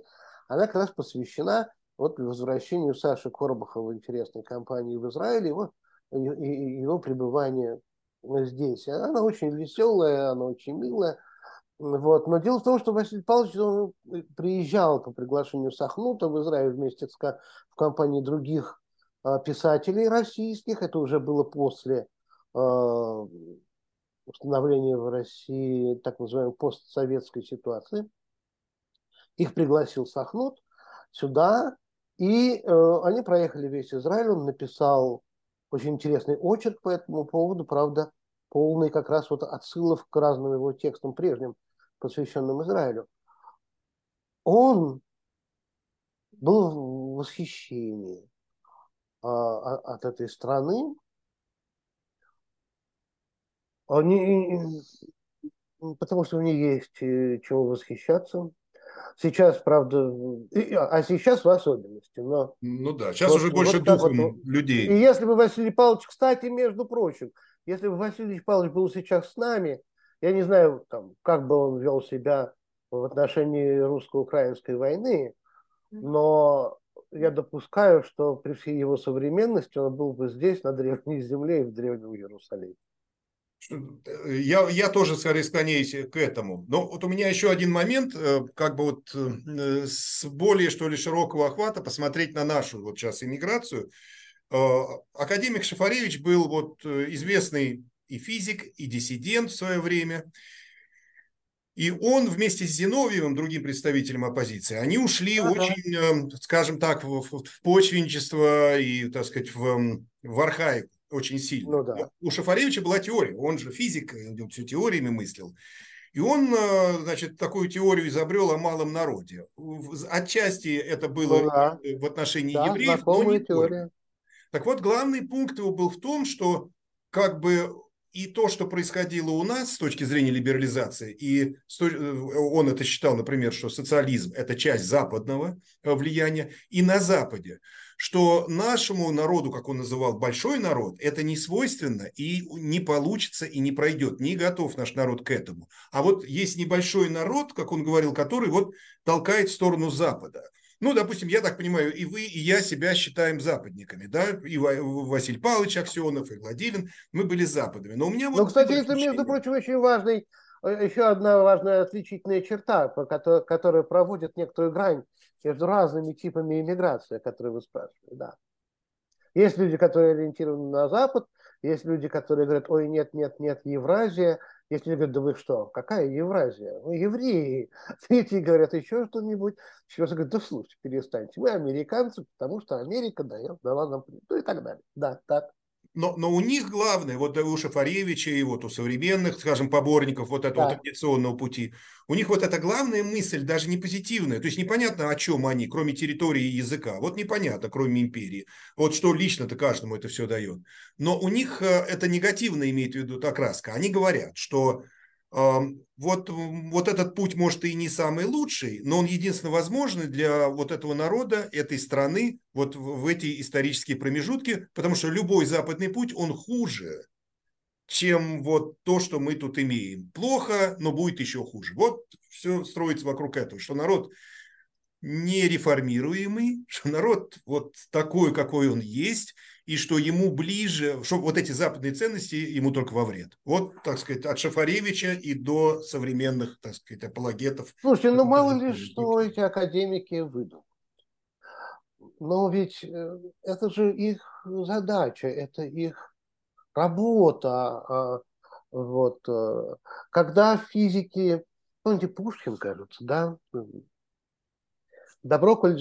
она как раз посвящена вот возвращению Саши Корбаха в интересной компании в Израиле, его, его пребывание здесь. Она очень веселая, она очень милая. Вот. Но дело в том, что Василий Павлович он приезжал по приглашению Сахнута в Израиль вместе с, в компании других а, писателей российских. Это уже было после а, установления в России так называемой постсоветской ситуации. Их пригласил Сахнут сюда, и э, они проехали весь Израиль. Он написал очень интересный очерк по этому поводу, правда, полный как раз вот отсылов к разным его текстам прежним, посвященным Израилю. Он был в восхищении а, от этой страны, они, потому что у них есть э, чего восхищаться. Сейчас, правда, а сейчас в особенности. Но ну да, сейчас вот, уже больше вот духом вот, людей. И если бы Василий Павлович, кстати, между прочим, если бы Василий Павлович был сейчас с нами, я не знаю, там, как бы он вел себя в отношении русско-украинской войны, но я допускаю, что при всей его современности он был бы здесь, на Древней Земле и в Древнем Иерусалиме. Я, я тоже скорее склоняюсь к этому. Но вот у меня еще один момент, э, как бы вот э, с более, что ли, широкого охвата посмотреть на нашу вот сейчас иммиграцию. Э, академик Шафаревич был вот известный и физик, и диссидент в свое время. И он вместе с Зиновьевым, другим представителем оппозиции, они ушли ага. очень, скажем так, в, в почвенничество и, так сказать, в, в архаику очень сильно. Ну, да. У Шафаревича была теория, он же физик, он все теориями мыслил. И он, э, значит, такую теорию изобрел о малом народе. Отчасти это было ну, да. в отношении да, евреев, но не теория. Так вот, главный пункт его был в том, что как бы и то, что происходило у нас с точки зрения либерализации, и он это считал, например, что социализм – это часть западного э, влияния, и на Западе, что нашему народу, как он называл, большой народ, это не свойственно и не получится, и не пройдет, не готов наш народ к этому. А вот есть небольшой народ, как он говорил, который вот толкает в сторону Запада – ну, допустим, я так понимаю, и вы, и я себя считаем западниками, да, и Василий Павлович Аксенов, и Владимир, мы были западами. Но у меня вот... Ну, кстати, это, между прочим, очень важный, э, еще одна важная отличительная черта, которая проводит некоторую грань между разными типами иммиграции, о которой вы спрашивали, да. Есть люди, которые ориентированы на Запад, есть люди, которые говорят, ой, нет, нет, нет, Евразия, если говорят, да вы что, какая Евразия? Вы евреи. (laughs) Третьи говорят еще что-нибудь. Четвертый говорят, да слушайте, перестаньте. Мы американцы, потому что Америка дает, дала нам... Ну и так далее. Да, так но, но у них главное, вот у Шафаревича и вот у современных, скажем, поборников вот этого да. традиционного пути, у них вот эта главная мысль даже не позитивная, то есть непонятно, о чем они, кроме территории и языка, вот непонятно, кроме империи, вот что лично-то каждому это все дает. Но у них э, это негативно имеет в виду окраска. Они говорят, что вот, вот этот путь, может, и не самый лучший, но он единственно возможный для вот этого народа, этой страны, вот в эти исторические промежутки, потому что любой западный путь, он хуже, чем вот то, что мы тут имеем. Плохо, но будет еще хуже. Вот все строится вокруг этого, что народ нереформируемый, (laughs) что народ вот такой, какой он есть, и что ему ближе, что вот эти западные ценности ему только во вред. Вот, так сказать, от Шафаревича и до современных, так сказать, апологетов. Слушайте, ну мало ли, что эти академики выдумают. Но ведь э, это же их задача, это их работа. А, Вот. Когда физики, помните, Пушкин, кажется, да, добро, коль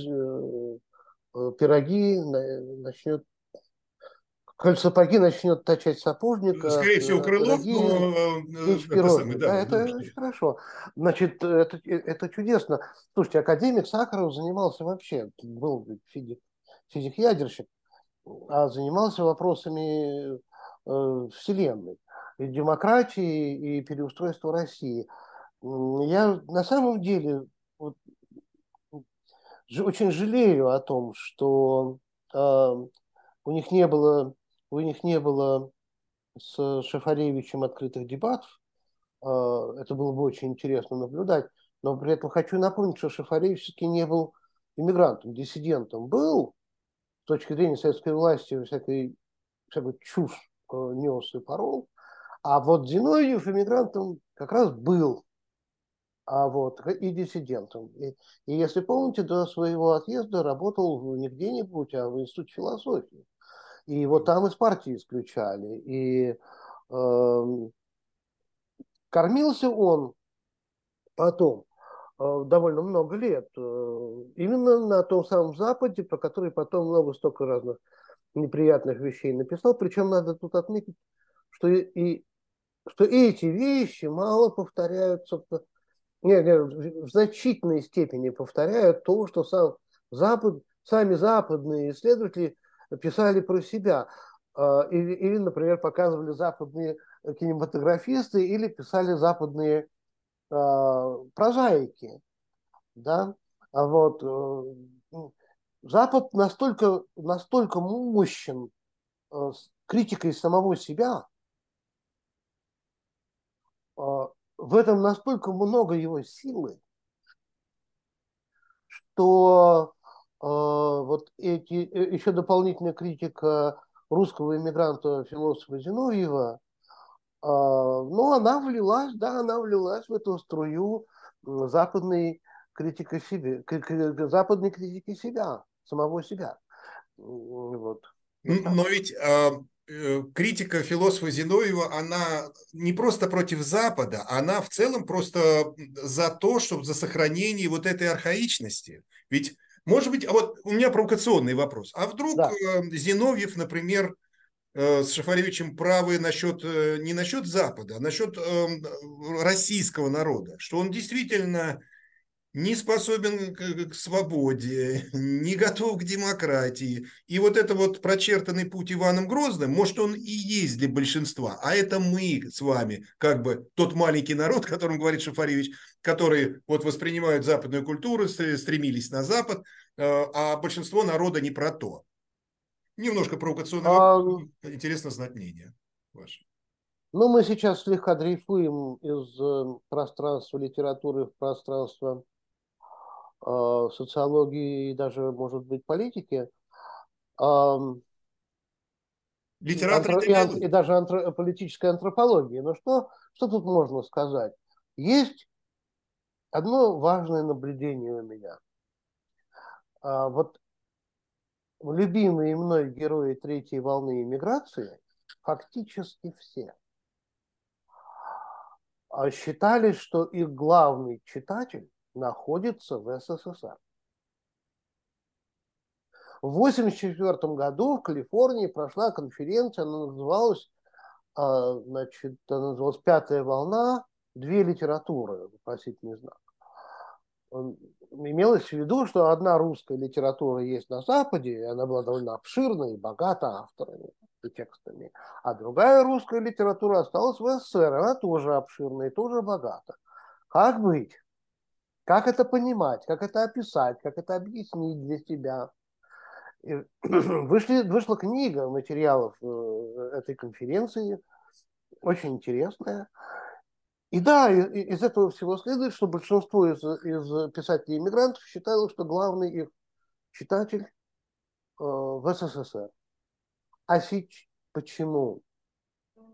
пироги начнет коль сапоги начнет точать сапожника. Скорее всего, Крылов, но это, самый, да, да, это хорошо. Значит, это, это чудесно. Слушайте, академик Сахаров занимался вообще, был физик, физик-ядерщик, а занимался вопросами э, Вселенной, и демократии, и переустройства России. Я на самом деле вот, очень жалею о том, что э, у них не было у них не было с Шафаревичем открытых дебатов. А, это было бы очень интересно наблюдать. Но при этом хочу напомнить, что Шафаревич все-таки не был иммигрантом, диссидентом. Был, с точки зрения советской власти, всякой, всякой чушь э, нес и порол. А вот Зиновьев иммигрантом как раз был. А вот, и диссидентом. И, и если помните, до своего отъезда работал не где-нибудь, а в Институте философии. И вот там из партии исключали. И э, кормился он потом э, довольно много лет э, именно на том самом Западе, про который потом много столько разных неприятных вещей написал. Причем надо тут отметить, что и, что эти вещи мало повторяются, не, не, в значительной степени повторяют то, что сам Запад, сами западные исследователи – писали про себя. А, или, или, например, показывали западные кинематографисты или писали западные э, прозаики. Да? А вот э, Запад настолько, настолько мощен э, критикой самого себя, э, в этом настолько много его силы, что вот эти, э, еще дополнительная критика русского иммигранта философа Зиновьева, а, ну, она влилась, да, она влилась в эту струю западной критики себе, западной критики себя, самого себя. Вот. Но ведь а, э, критика философа Зиновьева, она не просто против Запада, она в целом просто за то, чтобы за сохранение вот этой архаичности. Ведь может быть, а вот у меня провокационный вопрос. А вдруг да. Э, Зиновьев, например, э, с Шафаревичем правы насчет, э, не насчет Запада, а насчет российского народа, что он действительно не способен к, свободе, (laughs) не готов к демократии. И вот это вот прочертанный путь Иваном Грозным, может, он и есть для большинства. А это мы с вами, как бы тот маленький народ, (laughs) о котором говорит Шафаревич, которые вот воспринимают западную культуру, стремились на Запад, а большинство народа не про то. Немножко провокационно, а... интересно знать мнение ваше. Ну, мы сейчас слегка дрейфуем из э, пространства литературы в пространство Э, социологии и даже, может быть, политики. Литераторы антро... и, и даже антро... политической антропологии. Но что, что тут можно сказать? Есть одно важное наблюдение у меня. А, вот любимые мной герои третьей волны иммиграции фактически все а считали, что их главный читатель находится в СССР. В 1984 году в Калифорнии прошла конференция, она называлась, а, значит, она называлась «Пятая волна. Две литературы», вопросительный знак. Имелось в виду, что одна русская литература есть на Западе, и она была довольно обширной и богата авторами и текстами, а другая русская литература осталась в СССР, она тоже обширная и тоже богата. Как быть? Как это понимать, как это описать, как это объяснить для себя. И (clears throat) вышли, вышла книга материалов э, этой конференции, очень интересная. И да, из этого всего следует, что большинство из, из писателей-иммигрантов считало, что главный их читатель э, в СССР. А сейчас почему?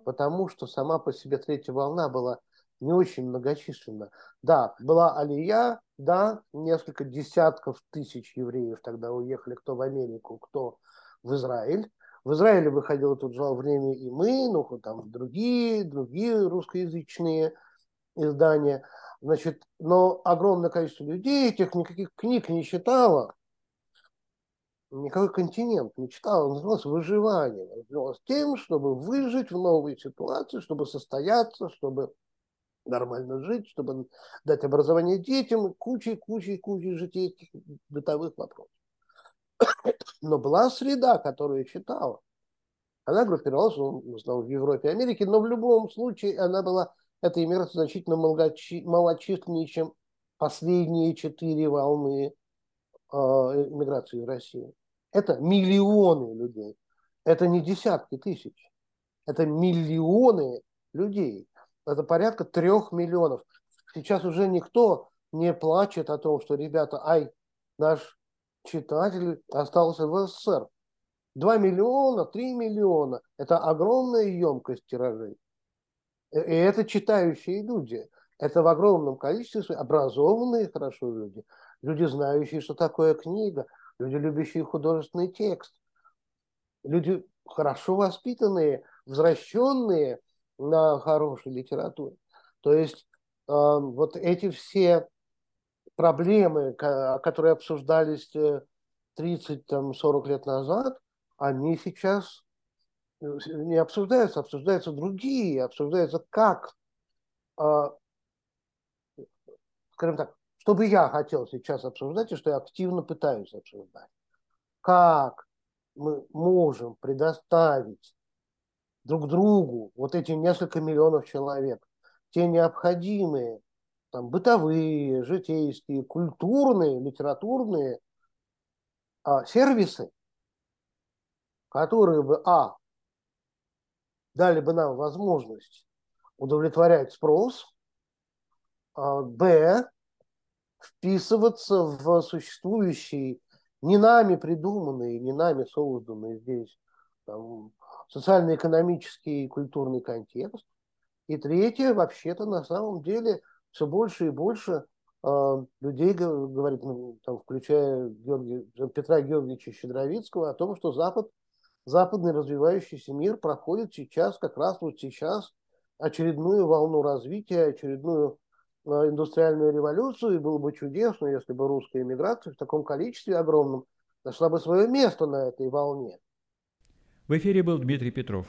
Потому что сама по себе третья волна была не очень многочисленно. Да, была Алия, да, несколько десятков тысяч евреев тогда уехали, кто в Америку, кто в Израиль. В Израиле выходило тут же время и мы, ну, там другие, другие русскоязычные издания. Значит, но огромное количество людей этих никаких книг не читало. Никакой континент не читал. Он назывался выживание. Он назывался тем, чтобы выжить в новой ситуации, чтобы состояться, чтобы нормально жить, чтобы дать образование детям, кучей, кучей, кучей житейских бытовых вопросов. Но была среда, которая читала. Она группировалась ну, в Европе и Америке, но в любом случае она была, эта иммиграция значительно малочисленнее, чем последние четыре волны э, иммиграции в Россию. Это миллионы людей. Это не десятки тысяч. Это миллионы людей. Это порядка трех миллионов. Сейчас уже никто не плачет о том, что, ребята, ай, наш читатель остался в СССР. 2 миллиона, 3 миллиона – это огромная емкость тиражей. И это читающие люди. Это в огромном количестве образованные хорошо люди. Люди, знающие, что такое книга. Люди, любящие художественный текст. Люди хорошо воспитанные, возвращенные на хорошей литературе. То есть э, вот эти все проблемы, которые обсуждались 30-40 э, лет назад, они сейчас э, не обсуждаются, обсуждаются другие, обсуждаются как, а, скажем так, что бы я хотел сейчас обсуждать и что я активно пытаюсь обсуждать. Как мы можем предоставить друг другу вот эти несколько миллионов человек те необходимые там, бытовые, житейские, культурные, литературные а, сервисы, которые бы, а, дали бы нам возможность удовлетворять спрос, а, б, вписываться в существующий, не нами придуманный, не нами созданный здесь там, социально-экономический и культурный контекст. И третье, вообще-то на самом деле все больше и больше э, людей говорит, ну, там, включая Георгия, Петра Георгиевича Щедровицкого, о том, что Запад западный развивающийся мир проходит сейчас, как раз вот сейчас, очередную волну развития, очередную э, индустриальную революцию, и было бы чудесно, если бы русская эмиграция в таком количестве огромном нашла бы свое место на этой волне. В эфире был Дмитрий Петров.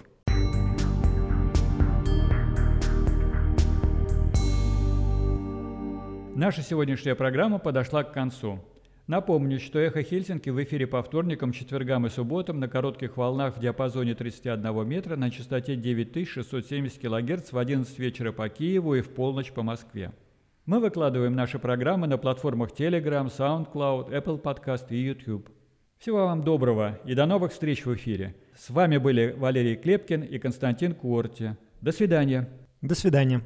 Наша сегодняшняя программа подошла к концу. Напомню, что «Эхо Хельсинки» в эфире по вторникам, четвергам и субботам на коротких волнах в диапазоне 31 метра на частоте 9670 кГц в 11 вечера по Киеву и в полночь по Москве. Мы выкладываем наши программы на платформах Telegram, SoundCloud, Apple Podcast и YouTube. Всего вам доброго и до новых встреч в эфире. С вами были Валерий Клепкин и Константин Куорти. До свидания. До свидания.